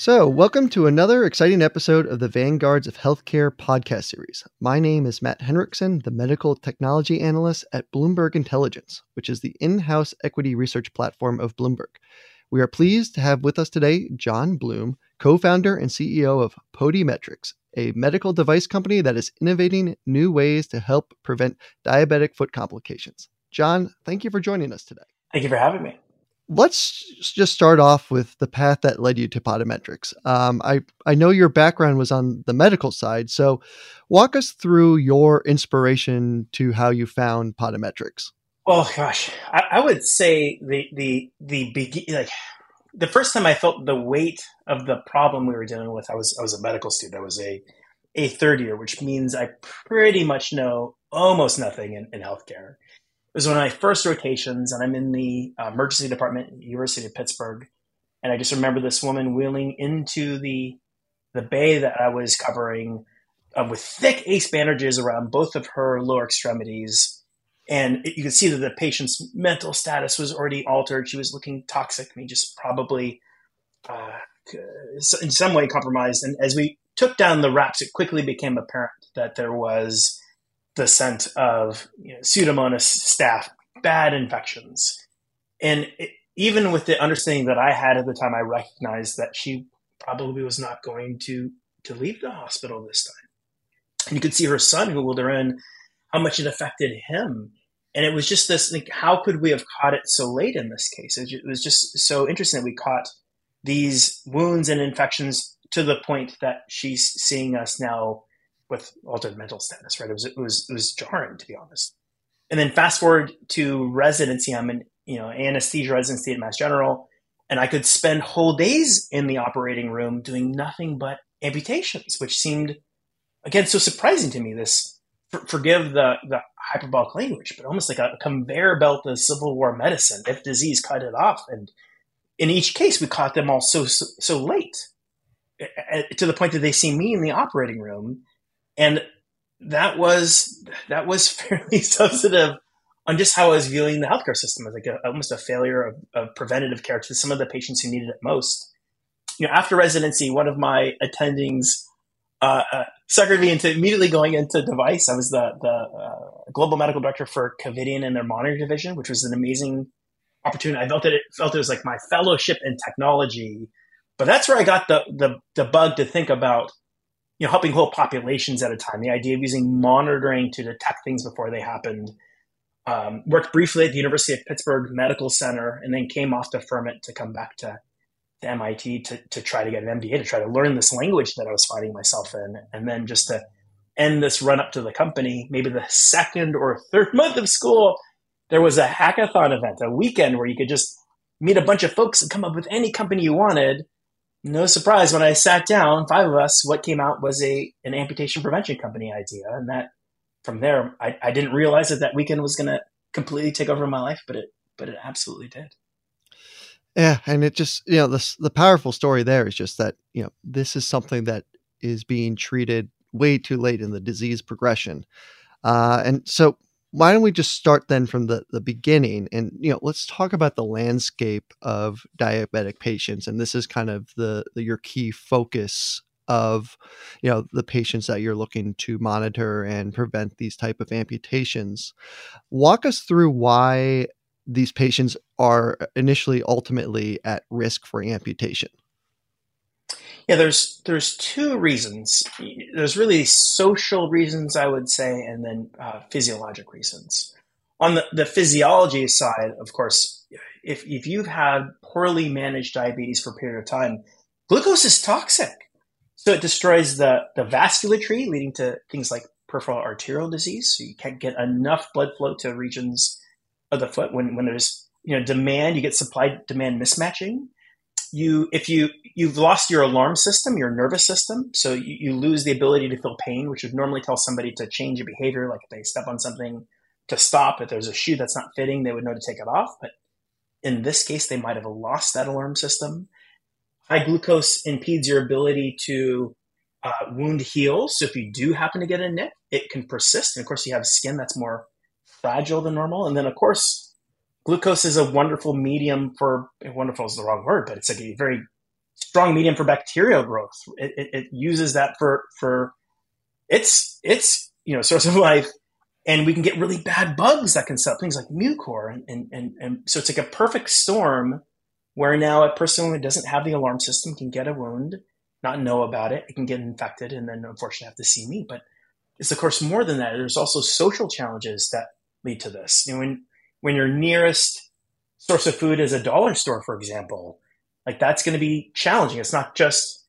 So, welcome to another exciting episode of the Vanguards of Healthcare podcast series. My name is Matt Henriksson, the medical technology analyst at Bloomberg Intelligence, which is the in house equity research platform of Bloomberg. We are pleased to have with us today Jon Bloom, co founder and CEO of Podimetrics, a medical device company that is innovating new ways to help prevent diabetic foot complications. Jon, thank you for joining us today. Thank you for having me let's just start off with the path that led you to Podimetrics. Um, I I know your background was on the medical side, so walk us through your inspiration to how you found Podimetrics. Oh gosh, I, I would say the the the begin like the first time I felt the weight of the problem we were dealing with. I was I was a medical student. I was a a third year, which means I pretty much know almost nothing in, in healthcare. It was one of my first rotations, and I'm in the uh, emergency department at University of Pittsburgh. And I just remember this woman wheeling into the the bay that I was covering uh, with thick ace bandages around both of her lower extremities. And it, you could see that the patient's mental status was already altered. She was looking toxic. I mean, just probably uh, in some way compromised. And as we took down the wraps, it quickly became apparent that there was the scent of you know, Pseudomonas staph, bad infections. And it, even with the understanding that I had at the time, I recognized that she probably was not going to to leave the hospital this time. And you could see her son who her in, how much it affected him. And it was just this like, how could we have caught it so late in this case? It was just so interesting that we caught these wounds and infections to the point that she's seeing us now with altered mental status, right? It was it was it was jarring to be honest. And then fast forward to residency, I'm in you know anesthesia residency at Mass General, and I could spend whole days in the operating room doing nothing but amputations, which seemed again so surprising to me. This for, forgive the the hyperbolic language, but almost like a conveyor belt of Civil War medicine. If disease, cut it off, and in each case, we caught them all so so, so late, to the point that they see me in the operating room and that was that was fairly substantive on just how I was viewing the healthcare system as like a, almost a failure of, of, preventative care to some of the patients who needed it most. You know, after residency, one of my attendings uh, uh, suckered me into immediately going into device. I was the the uh, global medical director for Covidien and their monitor division, which was an amazing opportunity. I felt that it felt it was like my fellowship in technology, but that's where I got the the, the bug to think about you know, helping whole populations at a time. The idea of using monitoring to detect things before they happened. Um, worked briefly at the University of Pittsburgh Medical Center, and then came off deferment to come back to, to MIT to, to try to get an MBA, to try to learn this language that I was finding myself in, and then just to end this run up to the company. Maybe the second or third month of school, there was a hackathon event, a weekend where you could just meet a bunch of folks and come up with any company you wanted no surprise when I sat down, five of us, what came out was a an amputation prevention company idea, and that from there, I, I didn't realize that that weekend was going to completely take over my life, but it but it absolutely did. Yeah, and it just you know the the powerful story there is just that you know this is something that is being treated way too late in the disease progression, uh, and so why don't we just start then from the, the beginning and you know let's talk about the landscape of diabetic patients and this is kind of the, the your key focus of you know the patients that you're looking to monitor and prevent these type of amputations. Walk us through why these patients are initially ultimately at risk for amputation yeah, there's there's two reasons. There's really social reasons, I would say, and then uh, physiologic reasons. On the, the physiology side, of course, if if you've had poorly managed diabetes for a period of time, glucose is toxic. So it destroys the the vasculature, leading to things like peripheral arterial disease. So you can't get enough blood flow to regions of the foot when when there's you know demand. You get supply demand mismatching. You if you you've lost your alarm system, your nervous system, so you, you lose the ability to feel pain, which would normally tell somebody to change a behavior, like if they step on something to stop. If there's a shoe that's not fitting, they would know to take it off. But in this case, they might have lost that alarm system. High glucose impedes your ability to uh, wound heal. So if you do happen to get a nick, it can persist. And of course, you have skin that's more fragile than normal. And then, of course, glucose is a wonderful medium for wonderful is the wrong word, but it's like a very strong medium for bacterial growth. It, it, it uses that for for its its you know source of life. And we can get really bad bugs that can set things like mucor and, and, and, and so it's like a perfect storm where now a person who doesn't have the alarm system can get a wound not know about it it can get infected and then unfortunately have to see me. But it's of course more than that. There's also social challenges that lead to this. You know, when when your nearest source of food is a dollar store for example like that's going to be challenging it's not just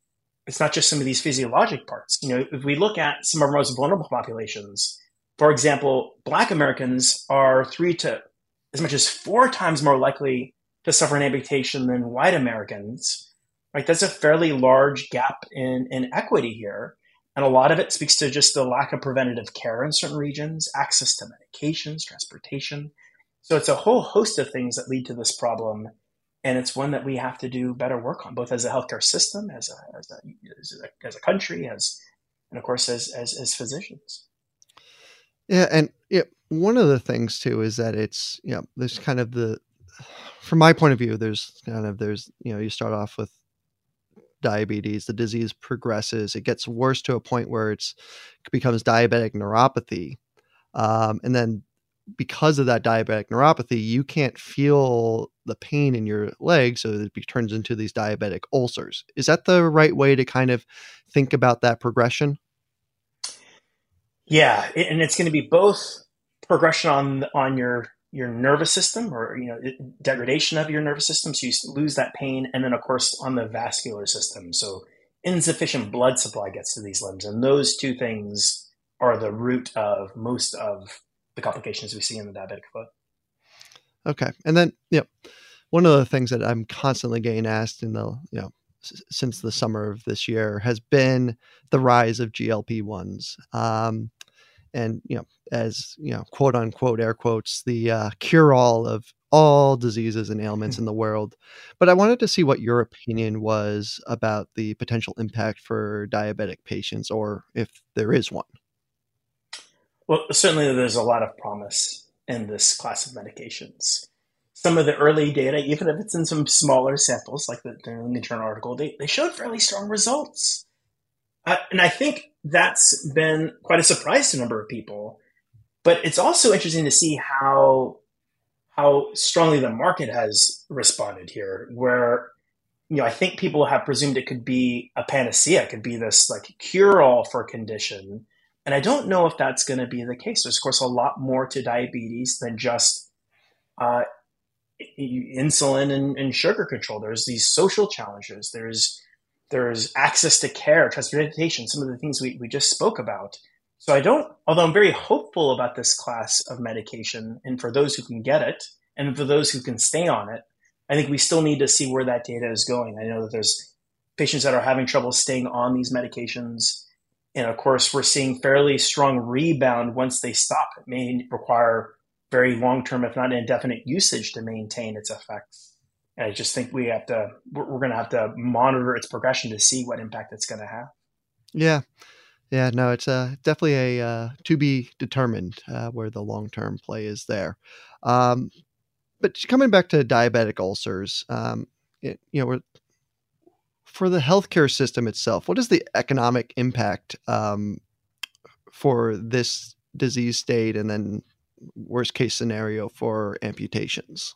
it's not just some of these physiologic parts you know if we look at some of our most vulnerable populations for example, Black Americans are three to as much as four times more likely to suffer an amputation than white Americans. Right, that's a fairly large gap in, in equity here. And a lot of it speaks to just the lack of preventative care in certain regions, access to medications, transportation. So it's a whole host of things that lead to this problem. And it's one that we have to do better work on, both as a healthcare system, as a, as a, as a, as a country, as, and of course, as, as, as physicians. Yeah, and yeah, one of the things too is that it's you know there's kind of the from my point of view there's kind of there's you know you start off with diabetes the disease progresses it gets worse to a point where it's it becomes diabetic neuropathy um, and then because of that diabetic neuropathy you can't feel the pain in your leg so it turns into these diabetic ulcers. Is that the right way to kind of think about that progression? Yeah, and it's going to be both progression on on your your nervous system or you know degradation of your nervous system so you lose that pain and then of course on the vascular system. So insufficient blood supply gets to these limbs and those two things are the root of most of the complications we see in the diabetic foot okay and then know one of the things that i'm constantly getting asked in the you know since the summer of this year has been the rise of GLP-1s. Um, and you know, as you know, quote unquote air quotes, the uh, cure-all of all diseases and ailments in the world. But I wanted to see what your opinion was about the potential impact for diabetic patients, or if there is one. Well, certainly there's a lot of promise in this class of medications some of the early data, even if it's in some smaller samples, like the, New England Journal article, they, they showed fairly strong results. Uh, and I think that's been quite a surprise to a number of people. But it's also interesting to see how how strongly the market has responded here. Where you know, I think people have presumed it could be a panacea, it could be this like cure all for condition. And I don't know if that's going to be the case. There's, of course, a lot more to diabetes than just uh, insulin and, and sugar control. There's these social challenges. There's there's access to care, transportation, some of the things we, we just spoke about. So I don't, although I'm very hopeful about this class of medication and for those who can get it and for those who can stay on it, I think we still need to see where that data is going. I know that there's patients that are having trouble staying on these medications. And of course, we're seeing fairly strong rebound once they stop. It may require very long term, if not indefinite usage to maintain its effects. And I just think we have to, we're, we're going to have to monitor its progression to see what impact it's going to have. Yeah. Yeah, no, it's uh, definitely a uh, to be determined uh, where the long term play is there. Um, but coming back to diabetic ulcers, um, it, you know, for the healthcare system itself, what is the economic impact um, for this disease state, and then worst case scenario for amputations?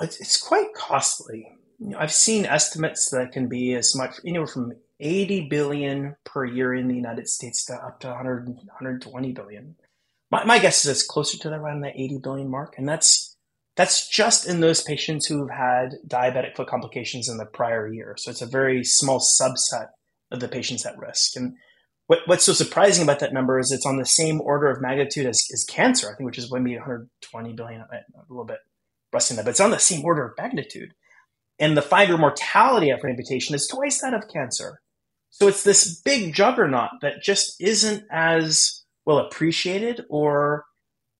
It's, it's quite costly. I've seen estimates that can be as much anywhere from 80 billion per year in the United States to up to 100, 120 billion. My, my guess is it's closer to that around that 80 billion mark, and that's that's just in those patients who've had diabetic foot complications in the prior year. So it's a very small subset of the patients at risk. And what, what's so surprising about that number is it's on the same order of magnitude as, as cancer, I think, which is maybe 120 billion, a little bit rusting that, but it's on the same order of magnitude. And the five year mortality after amputation is twice that of cancer. So it's this big juggernaut that just isn't as well appreciated or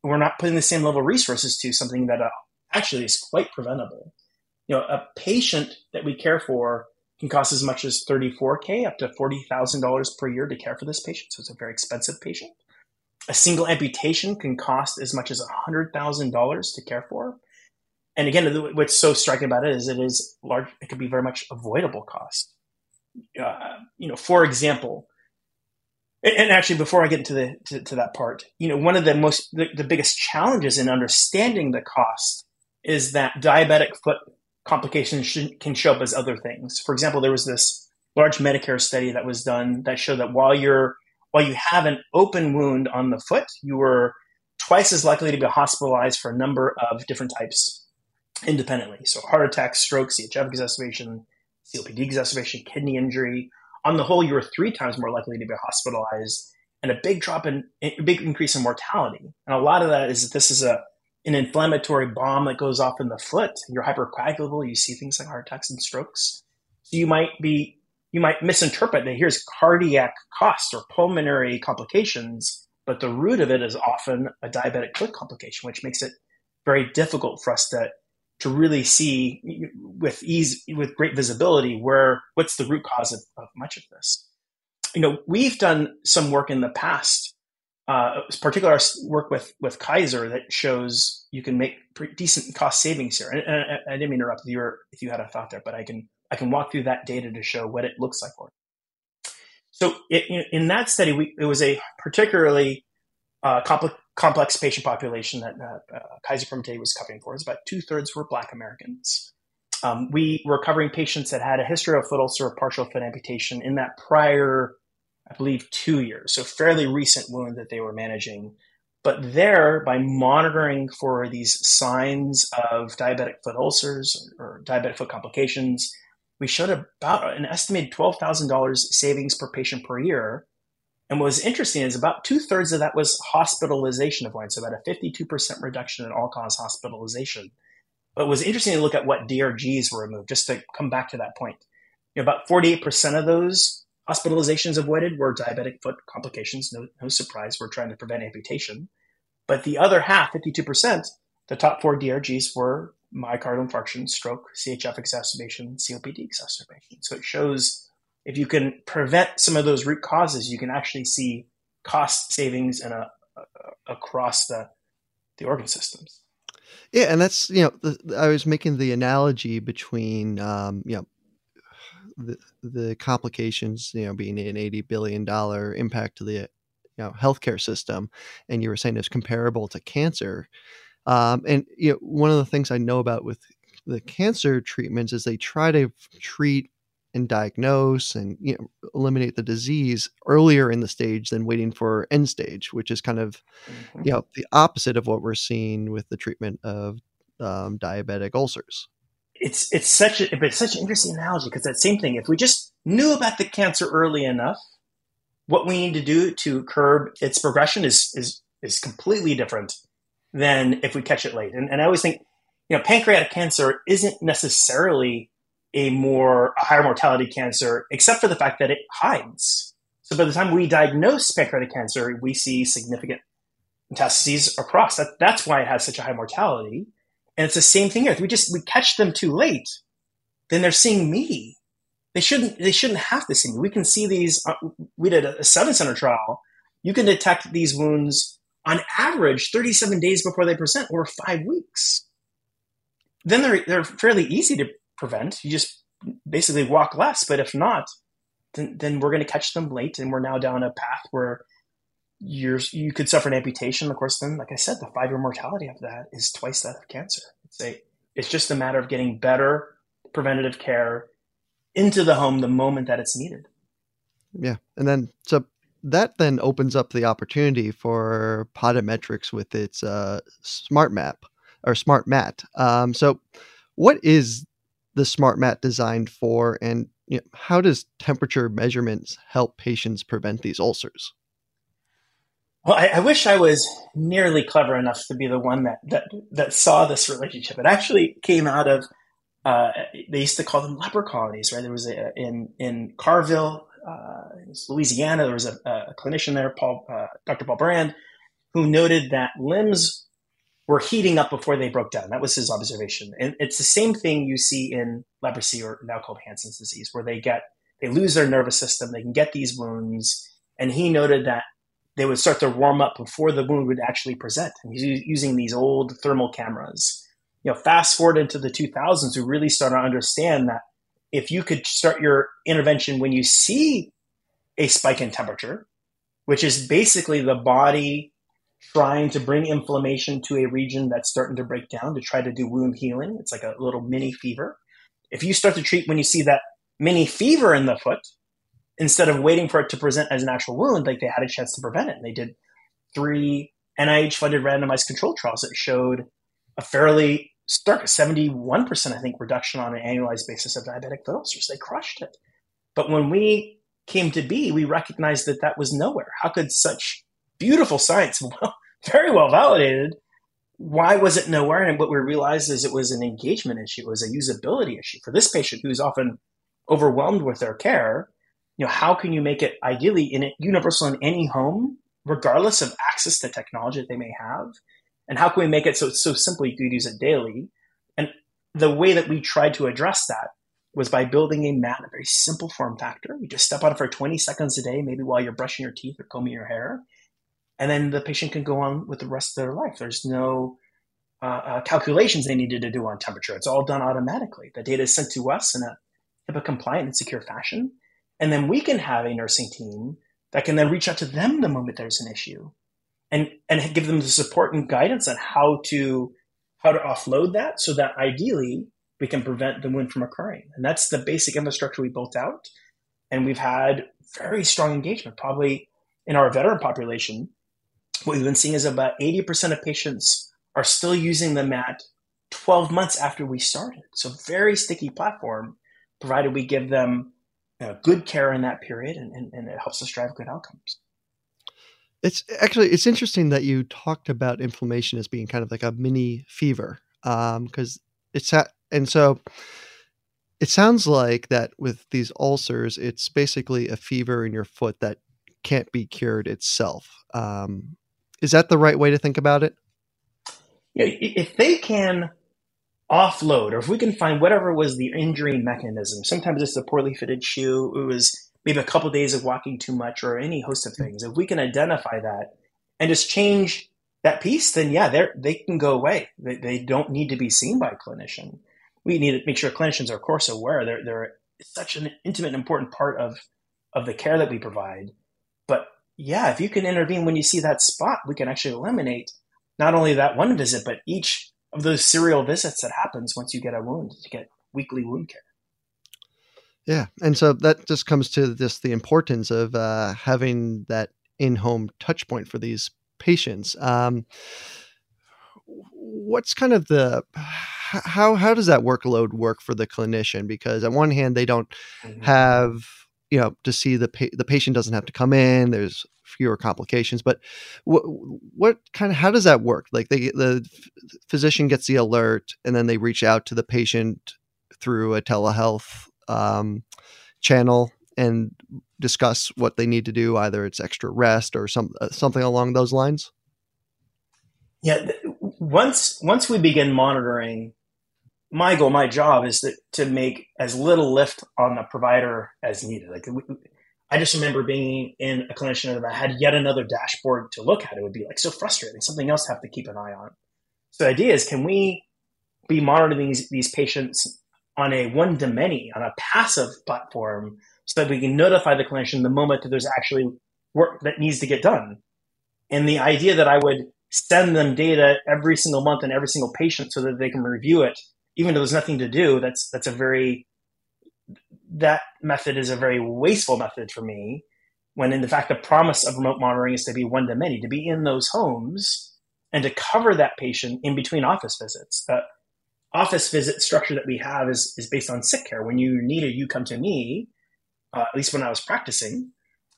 we're not putting the same level of resources to something that uh, actually is quite preventable. You know, a patient that we care for can cost as much as 34K up to $40,000 per year to care for this patient. So it's a very expensive patient. A single amputation can cost as much as $100,000 to care for. And again, what's so striking about it is it is large, it could be very much avoidable cost. Uh, you know, for example, and actually before i get into the to, to, that part you know one of the most the, the, biggest challenges in understanding the cost is that diabetic foot complications should, can show up as other things. For example there was this large medicare study that was done that showed that while you're while you have an open wound on the foot you were twice as likely to be hospitalized for a number of different types independently. So heart attack stroke chf exacerbation copd exacerbation kidney injury. On the whole, you were three times more likely to be hospitalized and a big drop in a big increase in mortality. And a lot of that is that this is a an inflammatory bomb that goes off in the foot. You're hypercoagulable. You see things like heart attacks and strokes. So you might be you might misinterpret that here's cardiac cost or pulmonary complications, but the root of it is often a diabetic foot complication, which makes it very difficult for us to to really see with ease, with great visibility, where what's the root cause of, of much of this. You know, we've done some work in the past, uh, particular work with with Kaiser that shows you can make decent cost savings here. And, and I, I, didn't mean to interrupt you if you had a thought there, but I can I can walk through that data to show what it looks like for. So it, in that study, we, it was a particularly uh, complex complex patient population that uh, Kaiser Permanente was covering for is about two thirds were Black Americans. Um, we were covering patients that had a history of foot ulcer or partial foot amputation in that prior, I believe, two years, so fairly recent wound that they were managing. But there, by monitoring for these signs of diabetic foot ulcers or diabetic foot complications, we showed about an estimated $12,000 savings per patient per year and what was interesting is about two thirds of that was hospitalization avoidance, so about a 52% reduction in all cause hospitalization. But it was interesting to look at what DRGs were removed, just to come back to that point. You know, about 48% of those hospitalizations avoided were diabetic foot complications. No, no surprise, we're trying to prevent amputation. But the other half, 52%, the top four DRGs were myocardial infarction, stroke, CHF exacerbation, COPD exacerbation. So it shows if you can prevent some of those root causes, you can actually see cost savings in a, a, across the the organ systems. Yeah, and that's you know the, I was making the analogy between um, you know the the complications you know being an eighty billion dollar impact to the you know healthcare system, and you were saying it's comparable to cancer. Um, and you know one of the things I know about with the cancer treatments is they try to treat and diagnose and you know, eliminate the disease earlier in the stage than waiting for end stage, which is kind of mm-hmm. you know the opposite of what we're seeing with the treatment of um, diabetic ulcers. It's it's such a it's such an interesting analogy because that same thing. If we just knew about the cancer early enough, what we need to do to curb its progression is is is completely different than if we catch it late. And, and I always think, you know, pancreatic cancer isn't necessarily a more a higher mortality cancer, except for the fact that it hides. So by the time we diagnose pancreatic cancer, we see significant metastases across. That, that's why it has such a high mortality. And it's the same thing here. If we just we catch them too late, then they're seeing me. They shouldn't. They shouldn't have to see me. We can see these. Uh, we did a, a seven center trial. You can detect these wounds on average 37 days before they present, or five weeks. Then they're they're fairly easy to prevent. You just basically walk less. But if not, then, then we're going to catch them late, and we're now down a path where you're you could suffer an amputation. Of course, then, like I said, the five year mortality of that is twice that of cancer. It's a it's just a matter of getting better preventative care into the home the moment that it's needed. Yeah, and then so that then opens up the opportunity for Podimetrics with its uh, smart map or smart mat. Um, so, what is the smart mat designed for, and you know, how does temperature measurements help patients prevent these ulcers? Well, I, I, wish I was nearly clever enough to be the one that that that saw this relationship. It actually came out of uh, they used to call them leper colonies, right? There was a in in Carville, uh, Louisiana. There was a, a clinician there, Paul, uh, Dr. Paul Brand, who noted that limbs were heating up before they broke down. That was his observation, and it's the same thing you see in leprosy, or now called Hansen's disease, where they get they lose their nervous system, they can get these wounds, and he noted that they would start to warm up before the wound would actually present. And he's using these old thermal cameras. You know, fast forward into the 2000s, we really start to understand that if you could start your intervention when you see a spike in temperature, which is basically the body trying to bring inflammation to a region that's starting to break down to try to do wound healing. It's like a little mini fever. If you start to treat when you see that mini fever in the foot, instead of waiting for it to present as an actual wound, like they had a chance to prevent it. And they did three NIH funded randomized control trials that showed a fairly stark 71%, I think, reduction on an annualized basis of diabetic foot ulcers. They crushed it. But when we came to be, we recognized that that was nowhere. How could such beautiful science, well, very well validated, why was it nowhere? And what we realized is it was an engagement issue, it was a usability issue for this patient who's often overwhelmed with their care you know, how can you make it ideally in it, universal in any home, regardless of access to technology that they may have? And how can we make it so it's so simple you could use it daily? And the way that we tried to address that was by building a mat, a very simple form factor. You just step on it for 20 seconds a day, maybe while you're brushing your teeth or combing your hair. And then the patient can go on with the rest of their life. There's no uh, uh, calculations they needed to do on temperature. It's all done automatically. The data is sent to us in a HIPAA compliant and secure fashion. And then we can have a nursing team that can then reach out to them the moment there's an issue and, and give them the support and guidance on how to how to offload that so that ideally we can prevent the wound from occurring. And that's the basic infrastructure we built out. And we've had very strong engagement. Probably in our veteran population, what we've been seeing is about 80% of patients are still using the mat 12 months after we started. So very sticky platform, provided we give them uh, good care in that period, and, and, and it helps us drive good outcomes. It's actually it's interesting that you talked about inflammation as being kind of like a mini fever, because um, it's at, and so it sounds like that with these ulcers, it's basically a fever in your foot that can't be cured itself. Um, is that the right way to think about it? Yeah, if they can offload, or if we can find whatever was the injury mechanism. Sometimes it's a poorly fitted shoe. It was maybe a couple of days of walking too much, or any host of things. If we can identify that and just change that piece, then yeah, they they can go away. They, they don't need to be seen by a clinician. We need to make sure clinicians are, of course, aware. They're they're such an intimate, important part of of the care that we provide. But yeah, if you can intervene when you see that spot, we can actually eliminate not only that one visit, but each of those serial visits that happens once you get a wound to get weekly wound care. Yeah, and so that just comes to just the importance of uh, having that in-home touch point for these patients. Um, what's kind of the how how does that workload work for the clinician? Because on one hand, they don't mm-hmm. have you know to see the pa- the patient doesn't have to come in. There's fewer complications. But what what kind of how does that work? Like they the physician gets the alert, and then they reach out to the patient through a telehealth um, channel and discuss what they need to do. Either it's extra rest or some uh, something along those lines. Yeah, once once we begin monitoring my goal, my job is to, to make as little lift on the provider as needed. Like we, I just remember being in a clinician that had yet another dashboard to look at. It would be like so frustrating, something else to have to keep an eye on. So the idea is, can we be monitoring these, these patients on a one to many, on a passive platform, so that we can notify the clinician the moment that there's actually work that needs to get done. And the idea that I would send them data every single month and every single patient so that they can review it, even though there's nothing to do, that's that's a very that method is a very wasteful method for me when in the fact the promise of remote monitoring is to be one to many to be in those homes and to cover that patient in between office visits. The office visit structure that we have is, is based on sick care. When you need it, you come to me, uh, at least when I was practicing.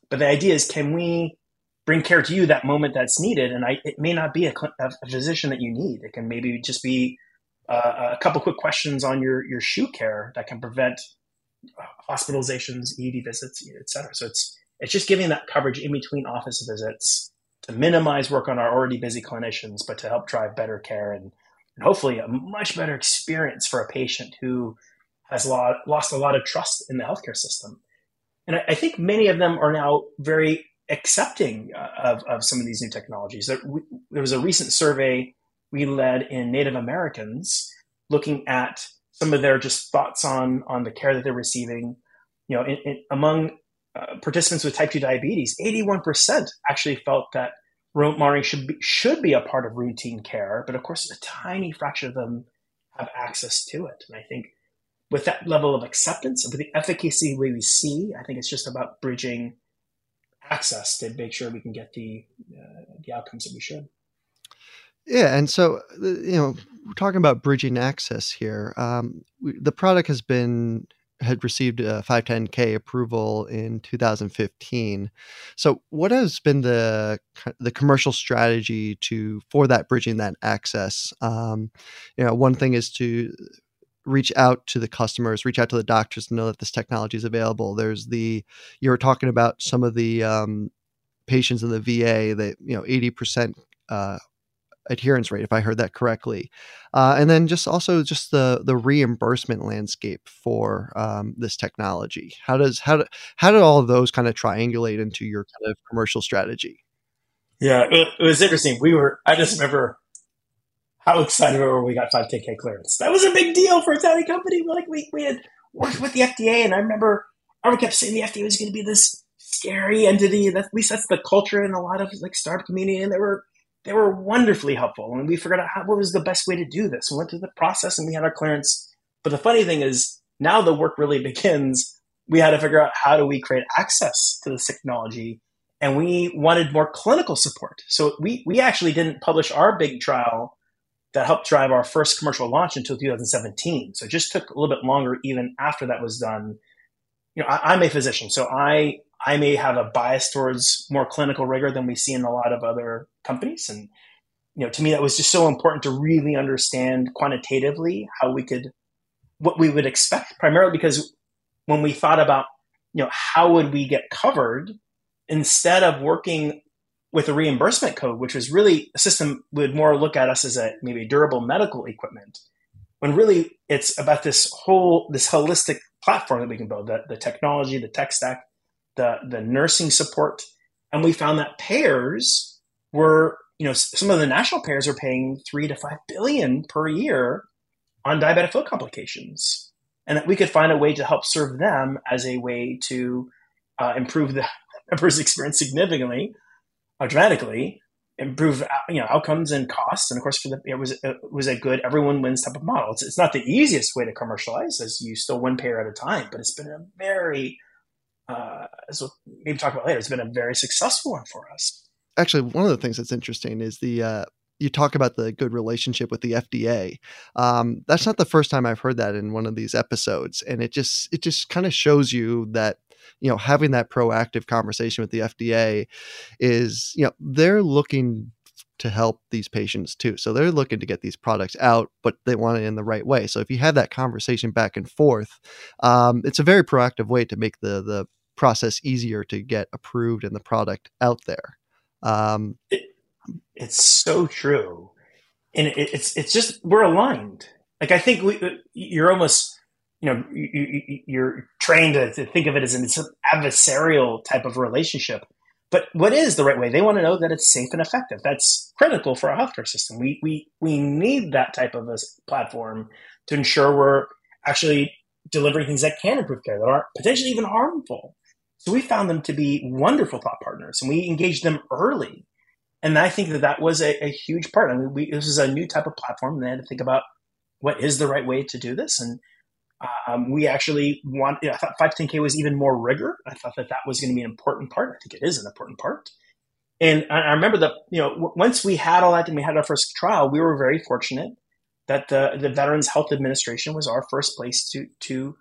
But the idea is, can we bring care to you that moment that's needed? And I, it may not be a, a physician that you need. It can maybe just be uh, a couple quick questions on your, your shoe care that can prevent hospitalizations, ED visits, et cetera. So it's, it's just giving that coverage in between office visits to minimize work on our already busy clinicians, but to help drive better care and, and hopefully a much better experience for a patient who has lost a lot of trust in the healthcare system. And I, I think many of them are now very accepting uh, of, of some of these new technologies. There, we, there was a recent survey we led in Native Americans looking at some of their just thoughts on on the care that they're receiving. You know, in, in, among uh, participants with type 2 diabetes, 81% actually felt that remote monitoring should be, should be a part of routine care. But of course, a tiny fraction of them have access to it. And I think with that level of acceptance and with the efficacy we see, I think it's just about bridging access to make sure we can get the uh, the outcomes that we should. Yeah, and so you know, we're talking about bridging access here. Um, we, the product has been had received a 510k approval in 2015. So, what has been the the commercial strategy to for that bridging that access? Um, you know, one thing is to reach out to the customers, reach out to the doctors to know that this technology is available. There's the you were talking about some of the um, patients in the VA that you know 80 percent uh, adherence rate, if I heard that correctly, uh, and then just also just the the reimbursement landscape for um, this technology. How does how do, how do all of those kind of triangulate into your kind of commercial strategy? Yeah, it, it was interesting. We were I just remember how excited we were when we got 510k clearance. That was a big deal for a tiny company. Like we we had worked with the FDA, and I remember I kept saying the FDA was going to be this scary entity. That, at least that's the culture in a lot of like startup community, and there were they were wonderfully helpful. And we figured out how, what was the best way to do this. We went through the process and we had our clearance. But the funny thing is, now the work really begins. We had to figure out how do we create access to this technology. And we wanted more clinical support. So we, we actually didn't publish our big trial that helped drive our first commercial launch until 2017. So it just took a little bit longer even after that was done. You know, I, I'm a physician, so I I may have a bias towards more clinical rigor than we see in a lot of other companies. And, you know, to me, that was just so important to really understand quantitatively how we could, what we would expect, primarily because when we thought about, you know, how would we get covered, instead of working with a reimbursement code, which was really a system would more look at us as a maybe durable medical equipment, when really it's about this whole, this holistic platform that we can build, the, the technology, the tech stack, the, the nursing support. And we found that payers were, you know, some of the national payers are paying three to five billion per year on diabetic foot complications. And that we could find a way to help serve them as a way to uh, improve the members' experience significantly, uh, dramatically, improve uh, you know outcomes and costs. And of course, for the it was it was a good everyone wins type of model. It's, it's not the easiest way to commercialize, as you still one payer at a time, but it's been a very uh, as we'll maybe talk about later, it's been a very successful one for us. Actually, one of the things that's interesting is the uh, you talk about the good relationship with the FDA. Um, that's not the first time I've heard that in one of these episodes, and it just it just kind of shows you that you know having that proactive conversation with the FDA is you know they're looking to help these patients too. So they're looking to get these products out, but they want it in the right way. So if you have that conversation back and forth, um, it's a very proactive way to make the the process easier to get approved and the product out there. Um, it, it's so true, and it, it's it's just we're aligned. Like I think we, uh, you're almost you know you, are trained to, to, think of it as an adversarial type of relationship but what is the right way? They want to know that it's safe and effective. That's critical for our healthcare system. We we we need that type of a platform to ensure we're actually delivering things that can improve care that aren't potentially even harmful. So we found them to be wonderful thought partners, and we engaged them early. And I think that that was a, a huge part. I mean, we, this is a new type of platform, and they had to think about what is the right way to do this. And um, we actually want, you know, I thought 510K was even more rigor. I thought that that was going to be an important part. I think it is an important part. And I remember that, you know, once we had all that and we had our first trial, we were very fortunate that the, the Veterans Health Administration was our first place to, to,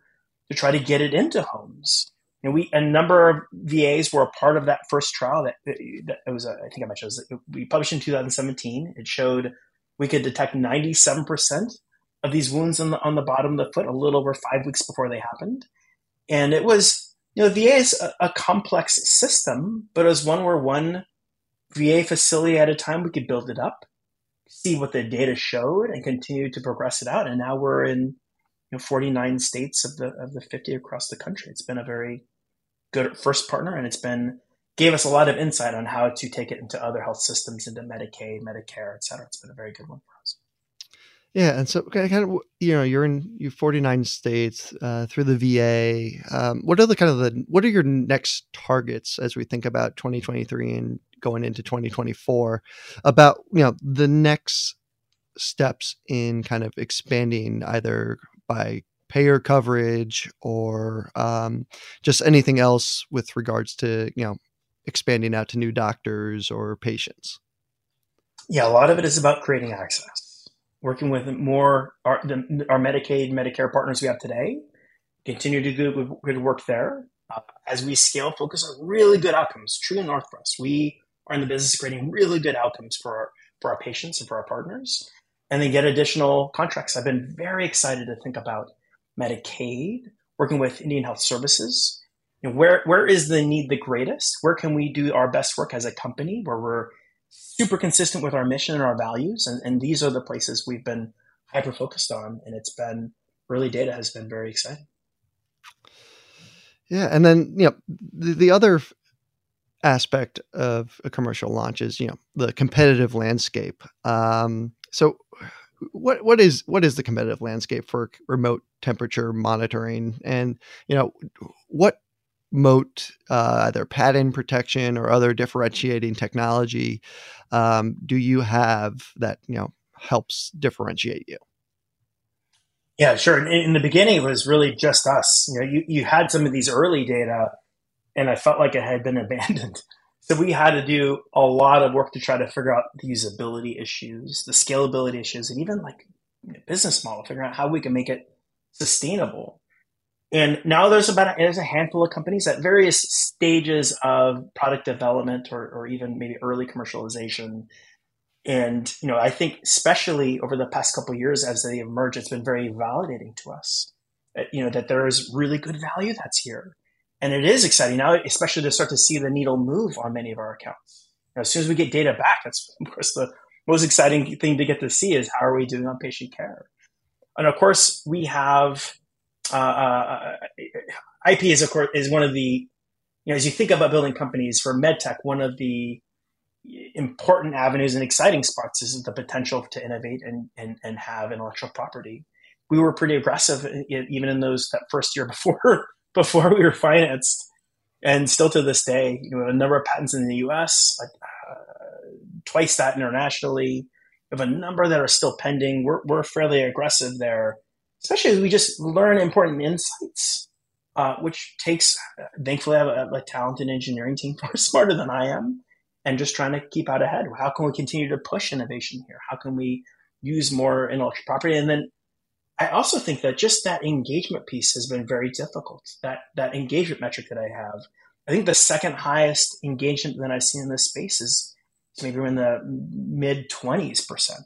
to try to get it into homes. And we, a number of VAs were a part of that first trial that, that it was, a, I think I mentioned, it was, we published in 2017. It showed we could detect 97% of these wounds on the, on the bottom of the foot a little over five weeks before they happened. And it was, you know, VA is a, a complex system, but it was one where one VA facility at a time, we could build it up, see what the data showed, and continue to progress it out. And now we're in you know 49 states of the of the 50 across the country. It's been a very good first partner, and it's been gave us a lot of insight on how to take it into other health systems, into Medicaid, Medicare, et cetera. It's been a very good one. Yeah, and so kind of you know you're in you 49 states uh, through the VA. Um, what are the kind of the what are your next targets as we think about 2023 and going into 2024 about you know the next steps in kind of expanding either by payer coverage or um, just anything else with regards to you know expanding out to new doctors or patients yeah a lot of it is about creating access working with more our, the, our medicaid medicare partners we have today continue to do good, good work there uh, as we scale focus on really good outcomes true north for us we are in the business of creating really good outcomes for our, for our patients and for our partners, and then get additional contracts. I've been very excited to think about Medicaid, working with Indian Health Services. You know, where where is the need the greatest? Where can we do our best work as a company where we're super consistent with our mission and our values? And, and these are the places we've been hyper focused on, and it's been early data has been very exciting. Yeah, and then you know the, the other aspect of a commercial launch is you know the competitive landscape. Um, so what what is what is the competitive landscape for remote temperature monitoring and you know what moat uh, either patent protection or other differentiating technology um, do you have that you know helps differentiate you yeah sure in, in the beginning it was really just us you know you, you had some of these early data and I felt like it had been abandoned. So we had to do a lot of work to try to figure out the usability issues, the scalability issues, and even like business model, figuring out how we can make it sustainable. And now there's about a, there's a handful of companies at various stages of product development or, or even maybe early commercialization. And you know, I think especially over the past couple years as they emerge, it's been very validating to us. That, you know that there is really good value that's here and it is exciting now, especially to start to see the needle move on many of our accounts. As soon as we get data back, that's of course the most exciting thing to get to see is how are we doing on patient care. And of course, we have uh, uh, Uh, uh, uh, IP is of course is one of the you know as you think about building companies for medtech, one of the important avenues and exciting spots is the potential to innovate and, and, and have intellectual property. We were pretty aggressive even in those that first year before before we were financed, and still to this day, you know, a number of patents in the U.S., like, uh, twice that internationally. Have a number that are still pending. We're we're fairly aggressive there, especially as we just learn important insights, uh, which takes. Thankfully, I have a, a talented engineering team far smarter than I am, and just trying to keep out ahead. How can we continue to push innovation here? How can we use more intellectual property? And then I also think that just that engagement piece has been very difficult. That that engagement metric that I have, I think the second highest engagement that I've seen in this space is maybe in the mid twenties percent.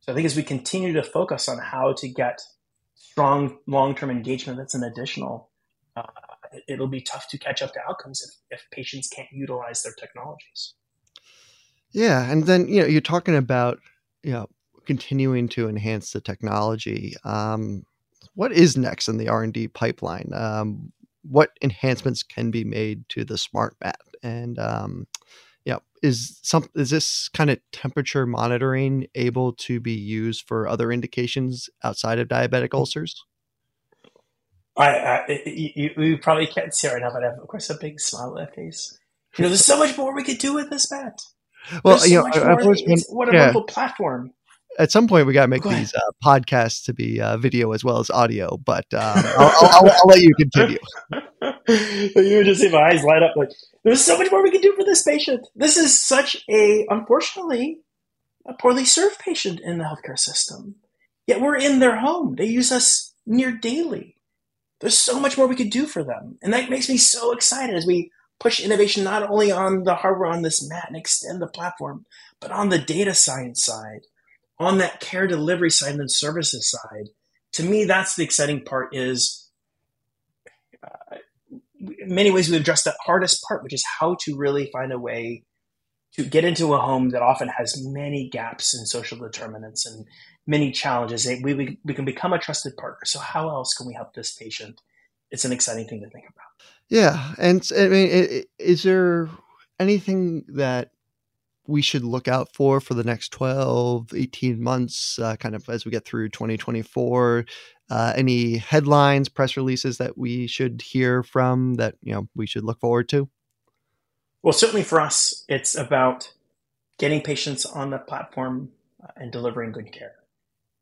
So I think as we continue to focus on how to get strong long term engagement, that's an additional. Uh, it'll be tough to catch up to outcomes if, if patients can't utilize their technologies. Yeah, and then you know you're talking about you know continuing to enhance the technology. Um, what is next in the R and D pipeline? Um, what enhancements can be made to the SmartMat? And um, yeah, is some is this kind of temperature monitoring able to be used for other indications outside of diabetic mm. ulcers? I, I you, you, probably can't see right now, but I have, of course, a big smile on my face. You know, there's so much more we could do with this mat. Well, you know, I've always been, what a yeah. wonderful platform at some point we got to make these uh, podcasts to be uh, video as well as audio. But um, I'll, I'll, I'll, I'll, let you continue. you just see my eyes light up like there's so much more we can do for this patient. This is such a unfortunately a poorly served patient in the healthcare system. Yet we're in their home. They use us near daily. There's so much more we could do for them. And that makes me so excited as we push innovation not only on the hardware on this mat and extend the platform, but on the data science side, on that care delivery side and the services side. To me, that's the exciting part is uh, in many ways we've addressed that hardest part, which is how to really find a way to get into a home that often has many gaps in social determinants and many challenges. We, we, we can become a trusted partner. So how else can we help this patient? It's an exciting thing to think about. Yeah. And I mean, is there anything that we should look out for for the next 12, 18 months, uh, kind of as we get through 2024? Uh, any headlines, press releases that we should hear from that, you know, we should look forward to? Well, certainly for us, it's about getting patients on the platform uh, and delivering good care.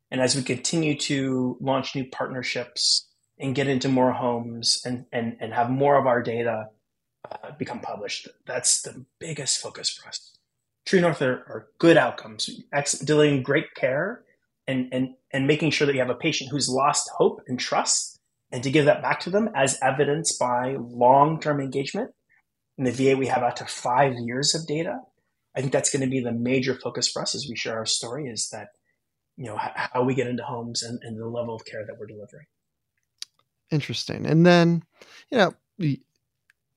And as we continue to launch new partnerships and get into more homes and, and, and have more of our data uh, become published, that's the biggest focus for us. True North are, are good outcomes, ex- delivering great care and, and, and making sure that you have a patient who's lost hope and trust and to give that back to them as evidenced by long-term engagement. In the VA, we have up to five years of data. I think that's going to be the major focus for us as we share our story is that you know how we get into homes and, and the level of care that we're delivering interesting and then you know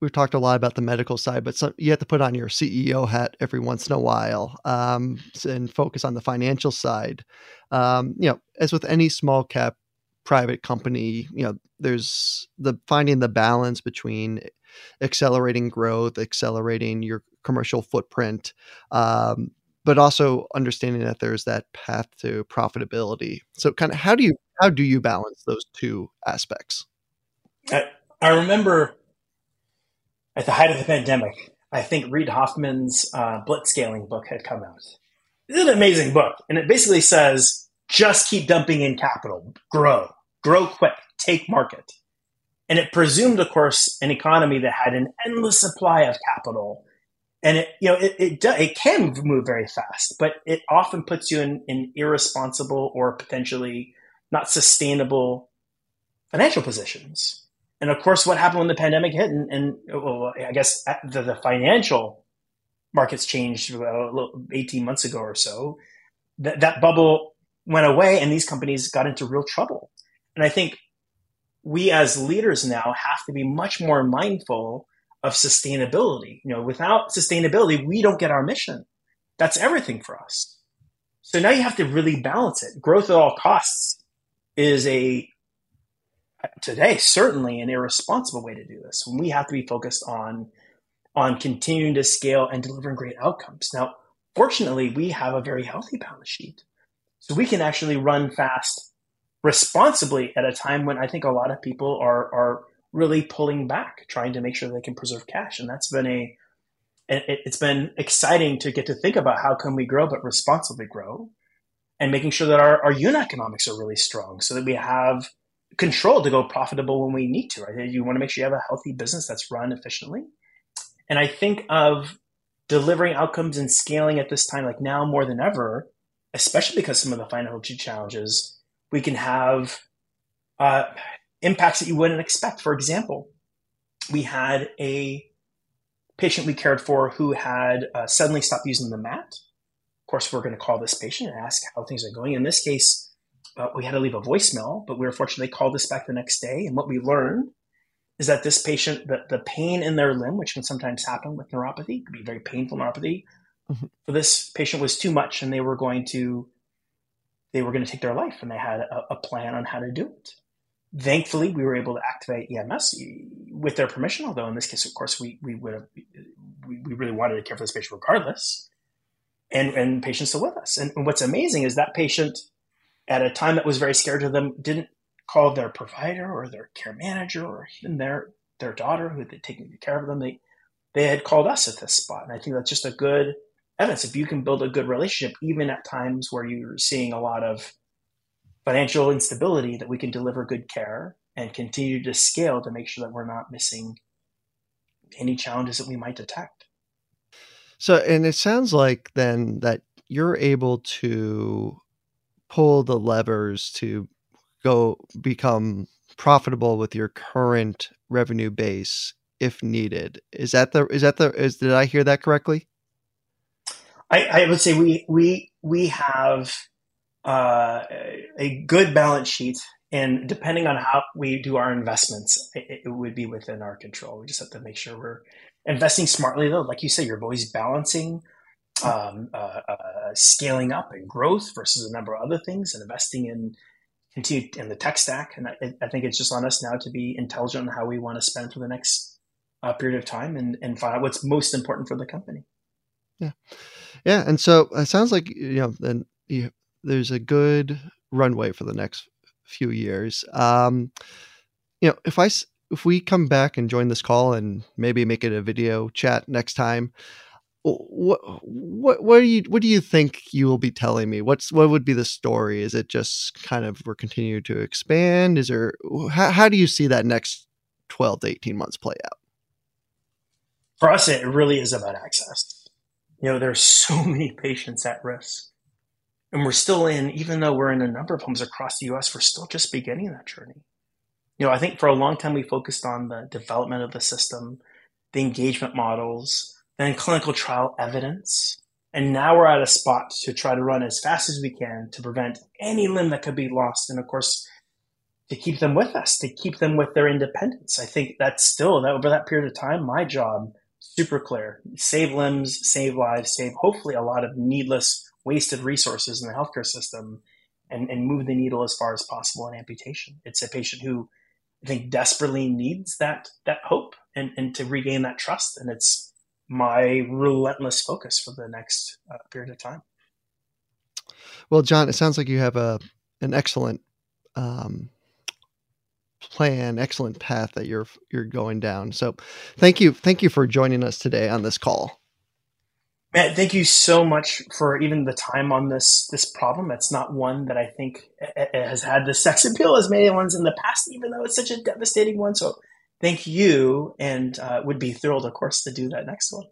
we've talked a lot about the medical side but some, you have to put on your ceo hat every once in a while um, and focus on the financial side um, you know as with any small cap private company you know there's the finding the balance between accelerating growth accelerating your commercial footprint um, but also understanding that there's that path to profitability. So kind of how do you how do you balance those two aspects? I, I remember at the height of the pandemic, I think Reid Hoffman's uh, Blitzscaling book had come out. It's an amazing book, and it basically says just keep dumping in capital, grow, grow quick, take market. And it presumed, of course, an economy that had an endless supply of capital and it you know it it, it can move very fast, but it often puts you in, in irresponsible or potentially not sustainable financial positions. And of course, what happened when the pandemic hit, and, and well, I guess uh, the, the financial markets changed uh, little, 18 months ago or so. That that bubble went away, and these companies got into real trouble. And I think we as leaders now have to be much more mindful of sustainability. You know, without sustainability, we don't get our mission. That's everything for us. So now you have to really balance it. Growth at all costs is a today certainly an irresponsible way to do this. When we have to be focused on on continuing to scale and delivering great outcomes. Now, fortunately, we have a very healthy balance sheet. So we can actually run fast responsibly at a time when I think a lot of people are are really pulling back, trying to make sure they can preserve cash. And that's been a, it, has been exciting to get to think about how can we grow, but responsibly grow and making sure that our, our unit economics are really strong so that we have control to go profitable when we need to, right? You want to make sure you have a healthy business that's run efficiently. And I think of delivering outcomes and scaling at this time, like now more than ever, especially because some of the financial challenges, we can have uh, impacts that you wouldn't expect. For example, we had a patient we cared for who had uh, suddenly stopped using the mat. Of course, we're going to call this patient and ask how things are going. In this case, uh, we had to leave a voicemail, but we were fortunate they called us back the next day. And what we learned is that this patient, the, the pain in their limb, which can sometimes happen with neuropathy, could be very painful neuropathy, mm-hmm. for this patient was too much, and they were going to they were going to take their life, and they had a, a plan on how to do it thankfully we were able to activate EMS with their permission. Although in this case, of course, we we would have we, we really wanted to care for this patient regardless, and and patients still with us. And, and what's amazing is that patient, at a time that was very scared to them, didn't call their provider or their care manager or even their their daughter who had taken care of them. They they had called us at this spot, and I think that's just a good evidence. If you can build a good relationship, even at times where you're seeing a lot of financial instability that we can deliver good care and continue to scale to make sure that we're not missing any challenges that we might detect. So, and it sounds like then that you're able to pull the levers to go become profitable with your current revenue base if needed. Is that the is that the is did I hear that correctly? I, I would say we we we have uh, a good balance sheet, and depending on how we do our investments, it, it, would be within our control. We just have to make sure we're investing smartly, though. Like you say, you're always balancing um, uh, uh, scaling up and growth versus a number of other things, and investing in continue in the tech stack. And I, I, think it's just on us now to be intelligent on how we want to spend for the next uh, period of time and, and find out what's most important for the company. Yeah, yeah, and so it sounds like you know then you, there's a good runway for the next few years. Um, you know, if I if we come back and join this call and maybe make it a video chat next time, what what what do you what do you think you will be telling me? What's what would be the story? Is it just kind of we're continuing to expand? Is there how, how do you see that next twelve to eighteen months play out? For us, it really is about access. You know, there's so many patients at risk, and we're still in. Even though we're in a number of homes across the U.S., we're still just beginning that journey. You know, I think for a long time we focused on the development of the system, the engagement models then clinical trial evidence. And now we're at a spot to try to run as fast as we can to prevent any limb that could be lost. And of course, to keep them with us, to keep them with their independence. I think that's still that over that period of time, my job, super clear. Save limbs, save lives, save hopefully a lot of needless, wasted resources in the healthcare system and, and move the needle as far as possible in amputation. It's a patient who I think desperately needs that that hope and, and to regain that trust. And it's my relentless focus for the next uh, period of time. Well, Jon, it sounds like you have a an excellent um, plan, excellent path that you're you're going down. So, thank you, thank you for joining us today on this call. Matt, thank you so much for even the time on this this problem. It's not one that I think has had the sex appeal as many ones in the past, even though it's such a devastating one. So thank you, and uh, would be thrilled, of course, to do that next one.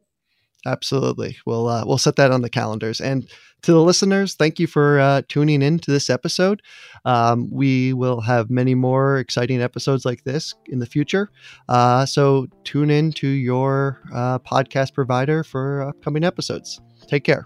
Absolutely. We'll uh, we'll set that on the calendars. And to the listeners, thank you for uh, tuning in to this episode. Um, we will have many more exciting episodes like this in the future. Uh, so tune in to your uh, podcast provider for upcoming episodes. Take care.